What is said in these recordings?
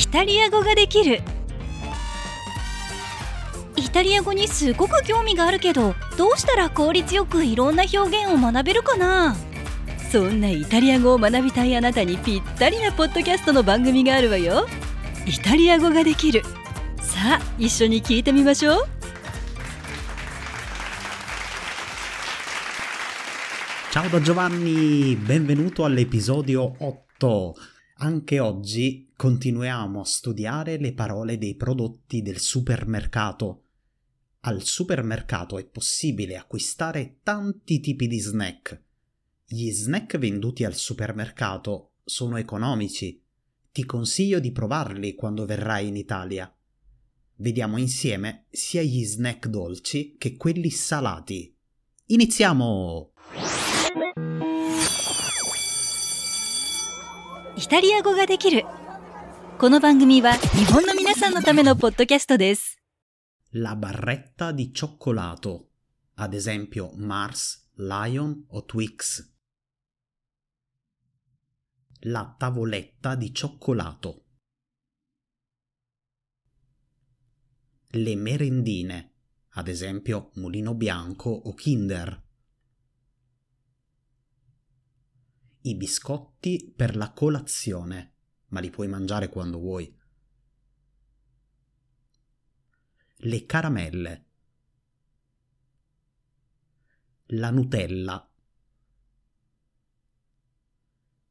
イタリア語ができる。イタリア語にすごく興味があるけどどうしたら効率よくいろんな表現を学べるかな？そんなイタリア語を学びたいあなたにぴったりなポッドキャストの番組があるわよ。イタリア語ができる。さあ一緒に聞いてみましょう。Ciao da Giovanni, benvenuto all'episodio 8. Anche oggi continuiamo a studiare le parole dei prodotti del supermercato. Al supermercato è possibile acquistare tanti tipi di snack. Gli snack venduti al supermercato sono economici. Ti consiglio di provarli quando verrai in Italia. Vediamo insieme sia gli snack dolci che quelli salati. Iniziamo! イタリア語ができるこの番組は日本の皆さんのためのポッドキャストです La barretta di cioccolato, ad esempio Mars, Lion o Twix. La tavoletta di cioccolato. Le merendine, ad esempio Mulino Bianco o Kinder. I biscotti per la colazione, ma li puoi mangiare quando vuoi. Le caramelle. La Nutella.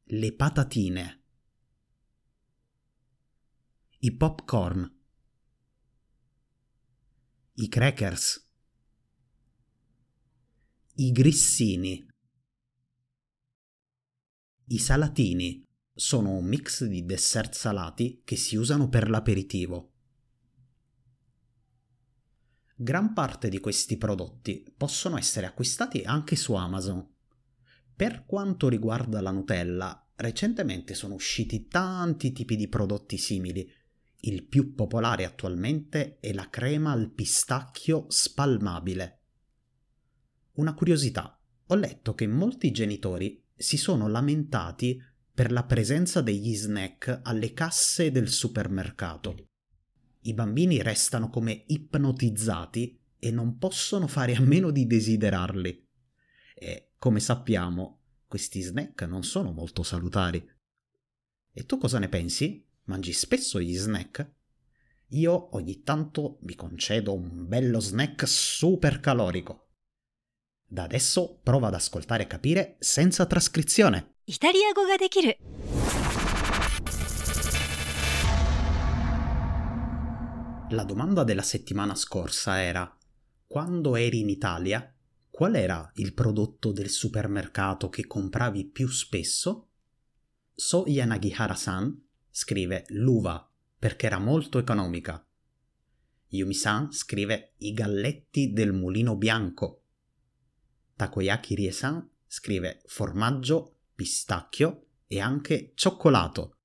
Le patatine. I popcorn. I crackers. I grissini. I salatini sono un mix di dessert salati che si usano per l'aperitivo. Gran parte di questi prodotti possono essere acquistati anche su Amazon. Per quanto riguarda la Nutella, recentemente sono usciti tanti tipi di prodotti simili. Il più popolare attualmente è la crema al pistacchio spalmabile. Una curiosità, ho letto che molti genitori si sono lamentati per la presenza degli snack alle casse del supermercato. I bambini restano come ipnotizzati e non possono fare a meno di desiderarli. E, come sappiamo, questi snack non sono molto salutari. E tu cosa ne pensi? Mangi spesso gli snack? Io ogni tanto mi concedo un bello snack super calorico. Da adesso prova ad ascoltare e capire senza trascrizione. La domanda della settimana scorsa era: quando eri in Italia, qual era il prodotto del supermercato che compravi più spesso? So Yanagihara-san scrive l'uva perché era molto economica. Yumi-san scrive i galletti del mulino bianco Takoyaki Rie-san scrive formaggio, pistacchio e anche cioccolato.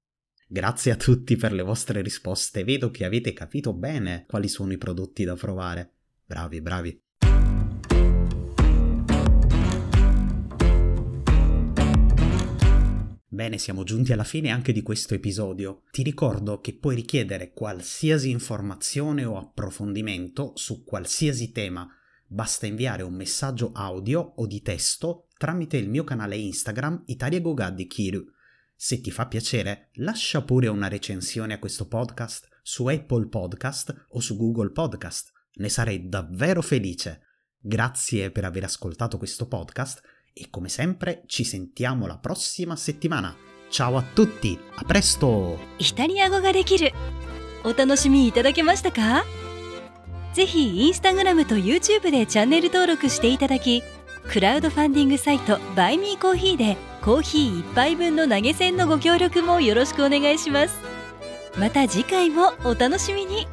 Grazie a tutti per le vostre risposte, vedo che avete capito bene quali sono i prodotti da provare. Bravi, bravi. Bene, siamo giunti alla fine anche di questo episodio. Ti ricordo che puoi richiedere qualsiasi informazione o approfondimento su qualsiasi tema. Basta inviare un messaggio audio o di testo tramite il mio canale Instagram Italia Gogaddi Kiru. Se ti fa piacere, lascia pure una recensione a questo podcast su Apple Podcast o su Google Podcast. Ne sarei davvero felice. Grazie per aver ascoltato questo podcast e come sempre ci sentiamo la prossima settimana. Ciao a tutti, a presto! イタリア語ができるお楽しみいただけましたか ぜひインスタグラムと YouTube でチャンネル登録していただきクラウドファンディングサイトバイミーコーヒーでコーヒー1杯分の投げ銭のご協力もよろしくお願いします。また次回もお楽しみに。